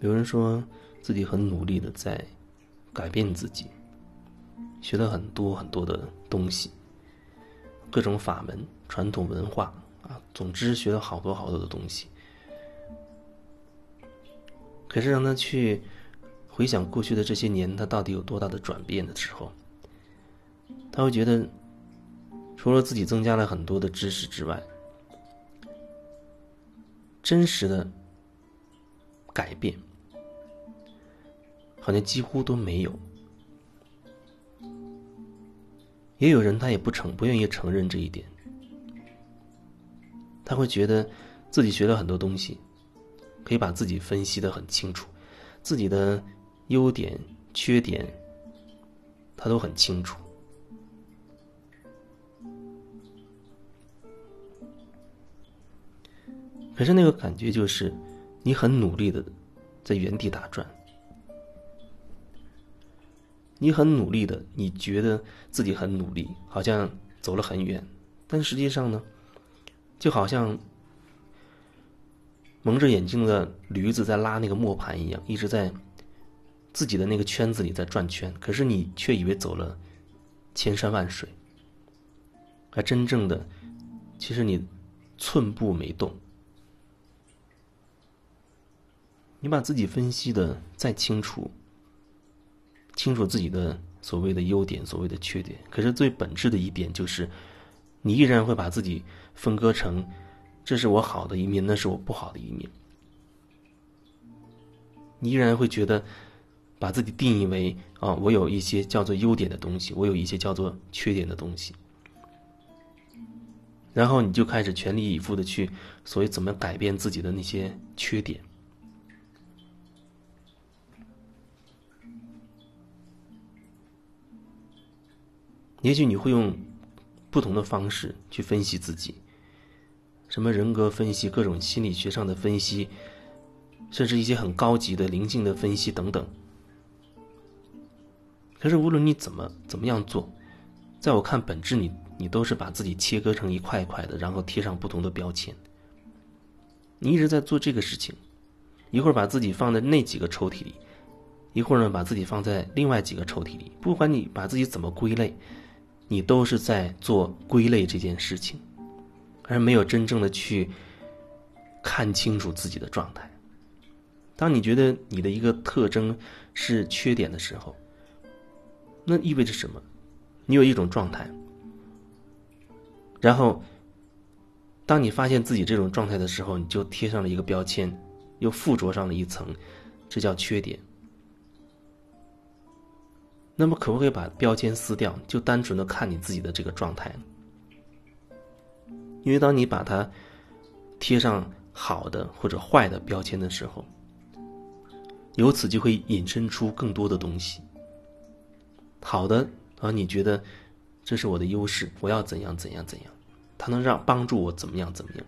有人说自己很努力的在改变自己，学了很多很多的东西，各种法门、传统文化啊，总之学了好多好多的东西。可是让他去回想过去的这些年，他到底有多大的转变的时候，他会觉得，除了自己增加了很多的知识之外，真实的改变。好像几乎都没有，也有人他也不承不愿意承认这一点，他会觉得自己学了很多东西，可以把自己分析的很清楚，自己的优点缺点，他都很清楚，可是那个感觉就是你很努力的在原地打转。你很努力的，你觉得自己很努力，好像走了很远，但实际上呢，就好像蒙着眼睛的驴子在拉那个磨盘一样，一直在自己的那个圈子里在转圈。可是你却以为走了千山万水，而真正的，其实你寸步没动。你把自己分析的再清楚。清楚自己的所谓的优点，所谓的缺点。可是最本质的一点就是，你依然会把自己分割成，这是我好的一面，那是我不好的一面。你依然会觉得，把自己定义为啊，我有一些叫做优点的东西，我有一些叫做缺点的东西。然后你就开始全力以赴的去，所谓怎么改变自己的那些缺点。也许你会用不同的方式去分析自己，什么人格分析、各种心理学上的分析，甚至一些很高级的灵性的分析等等。可是无论你怎么怎么样做，在我看本质，你你都是把自己切割成一块一块的，然后贴上不同的标签。你一直在做这个事情，一会儿把自己放在那几个抽屉里，一会儿呢把自己放在另外几个抽屉里，不管你把自己怎么归类。你都是在做归类这件事情，而没有真正的去看清楚自己的状态。当你觉得你的一个特征是缺点的时候，那意味着什么？你有一种状态，然后当你发现自己这种状态的时候，你就贴上了一个标签，又附着上了一层，这叫缺点。那么，可不可以把标签撕掉，就单纯的看你自己的这个状态？因为当你把它贴上好的或者坏的标签的时候，由此就会引申出更多的东西。好的啊，你觉得这是我的优势，我要怎样怎样怎样，它能让帮助我怎么样怎么样？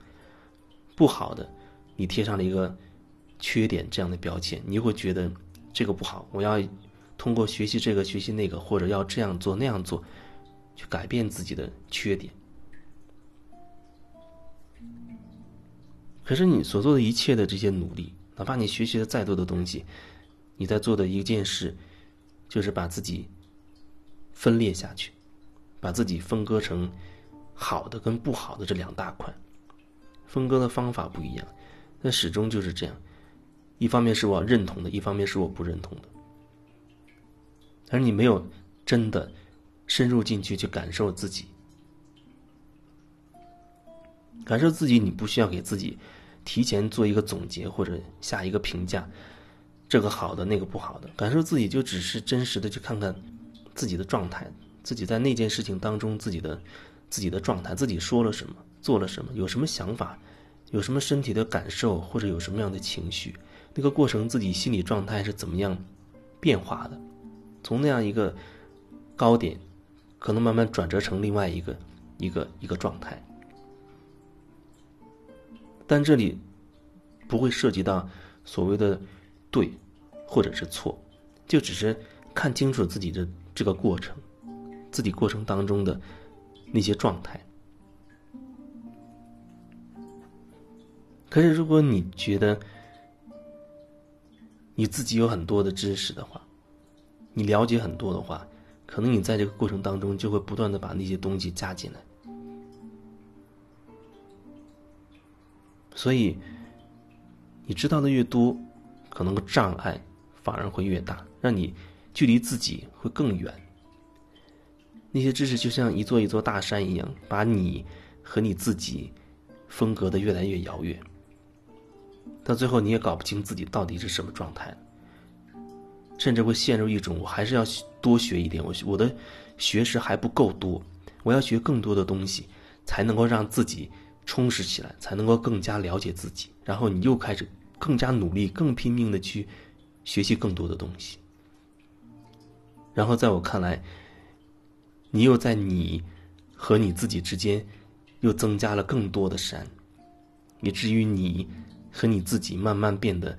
不好的，你贴上了一个缺点这样的标签，你会觉得这个不好，我要。通过学习这个学习那个，或者要这样做那样做，去改变自己的缺点。可是你所做的一切的这些努力，哪怕你学习了再多的东西，你在做的一件事，就是把自己分裂下去，把自己分割成好的跟不好的这两大块。分割的方法不一样，那始终就是这样。一方面是我认同的，一方面是我不认同的。而你没有真的深入进去去感受自己，感受自己，你不需要给自己提前做一个总结或者下一个评价，这个好的那个不好的，感受自己就只是真实的去看看自己的状态，自己在那件事情当中自己的自己的状态，自己说了什么，做了什么，有什么想法，有什么身体的感受，或者有什么样的情绪，那个过程自己心理状态是怎么样变化的。从那样一个高点，可能慢慢转折成另外一个一个一个状态，但这里不会涉及到所谓的对或者是错，就只是看清楚自己的这个过程，自己过程当中的那些状态。可是，如果你觉得你自己有很多的知识的话，你了解很多的话，可能你在这个过程当中就会不断的把那些东西加进来。所以，你知道的越多，可能障碍反而会越大，让你距离自己会更远。那些知识就像一座一座大山一样，把你和你自己分隔的越来越遥远。到最后，你也搞不清自己到底是什么状态，甚至会陷入一种：我还是要多学一点，我我的学识还不够多，我要学更多的东西，才能够让自己充实起来，才能够更加了解自己。然后你又开始更加努力、更拼命的去学习更多的东西。然后在我看来，你又在你和你自己之间又增加了更多的山，以至于你和你自己慢慢变得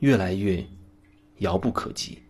越来越遥不可及。